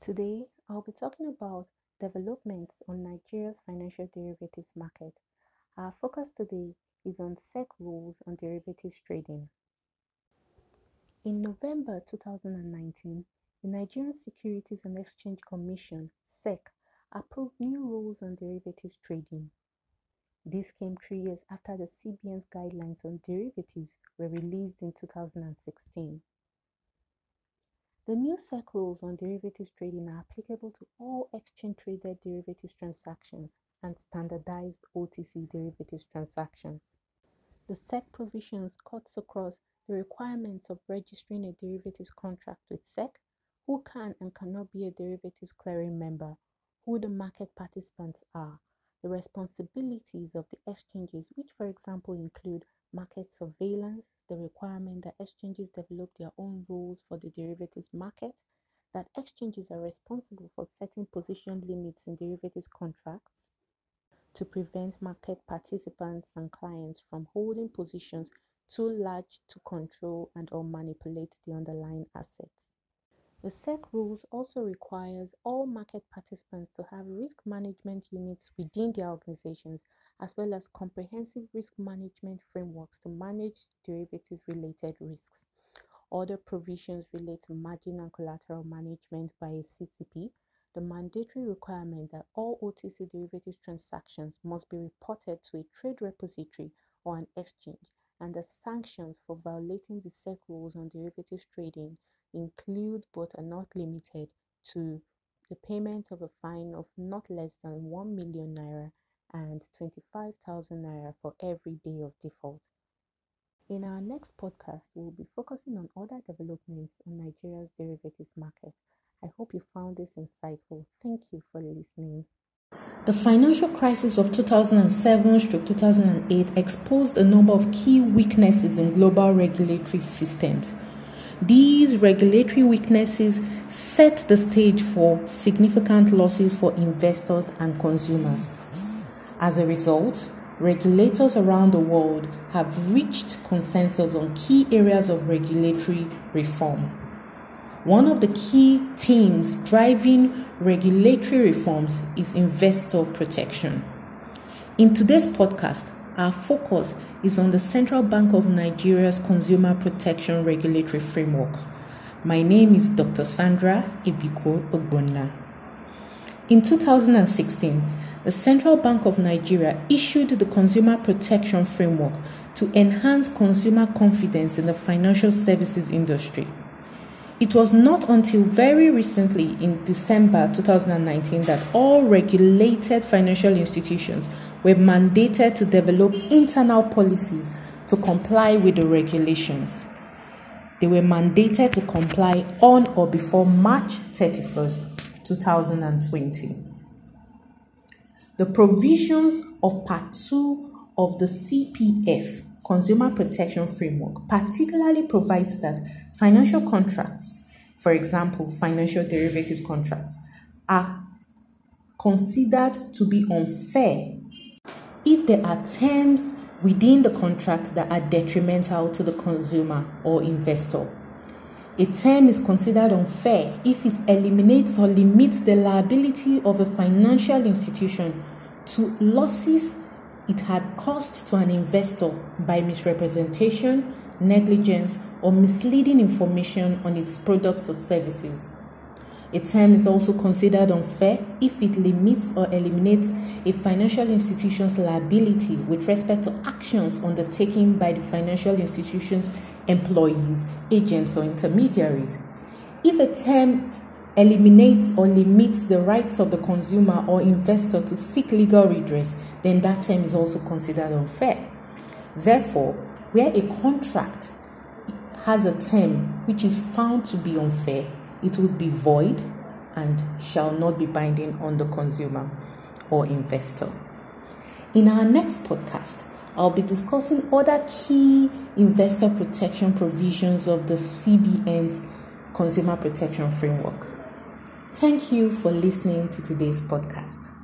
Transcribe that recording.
Today, I'll be talking about developments on Nigeria's financial derivatives market. Our focus today is on SEC rules on derivatives trading. In November 2019, the Nigerian Securities and Exchange Commission (SEC) approved new rules on derivatives trading. This came three years after the CBN's guidelines on derivatives were released in 2016. The new SEC rules on derivatives trading are applicable to all exchange-traded derivatives transactions and standardized OTC derivatives transactions. The SEC provisions cuts across the requirements of registering a derivatives contract with SEC, who can and cannot be a derivatives clearing member, who the market participants are, the responsibilities of the exchanges, which for example include market surveillance, the requirement that exchanges develop their own rules for the derivatives market, that exchanges are responsible for setting position limits in derivatives contracts to prevent market participants and clients from holding positions too large to control and or manipulate the underlying assets. The SEC rules also requires all market participants to have risk management units within their organizations as well as comprehensive risk management frameworks to manage derivative related risks. Other provisions relate to margin and collateral management by a CCP, the mandatory requirement that all OTC derivatives transactions must be reported to a trade repository or an exchange, and the sanctions for violating the SEC rules on derivatives trading include but are not limited to the payment of a fine of not less than 1 million naira and 25,000 naira for every day of default. In our next podcast, we will be focusing on other developments on Nigeria's derivatives market. I hope you found this insightful. Thank you for listening. The financial crisis of 2007-2008 exposed a number of key weaknesses in global regulatory systems these regulatory weaknesses set the stage for significant losses for investors and consumers. As a result, regulators around the world have reached consensus on key areas of regulatory reform. One of the key themes driving regulatory reforms is investor protection. In today's podcast, our focus is on the Central Bank of Nigeria's Consumer Protection Regulatory Framework. My name is Dr. Sandra Ibiko Ogbonna. In 2016, the Central Bank of Nigeria issued the Consumer Protection Framework to enhance consumer confidence in the financial services industry. It was not until very recently, in December 2019, that all regulated financial institutions were mandated to develop internal policies to comply with the regulations. They were mandated to comply on or before March 31st, 2020. The provisions of Part 2 of the CPF Consumer Protection Framework particularly provides that financial contracts, for example, financial derivative contracts, are considered to be unfair if there are terms within the contract that are detrimental to the consumer or investor. A term is considered unfair if it eliminates or limits the liability of a financial institution to losses it had caused to an investor by misrepresentation, negligence, or misleading information on its products or services. A term is also considered unfair if it limits or eliminates a financial institution's liability with respect to actions undertaken by the financial institution's employees, agents, or intermediaries. If a term eliminates or limits the rights of the consumer or investor to seek legal redress, then that term is also considered unfair. Therefore, where a contract has a term which is found to be unfair, it will be void and shall not be binding on the consumer or investor. In our next podcast, I'll be discussing other key investor protection provisions of the CBN's Consumer Protection Framework. Thank you for listening to today's podcast.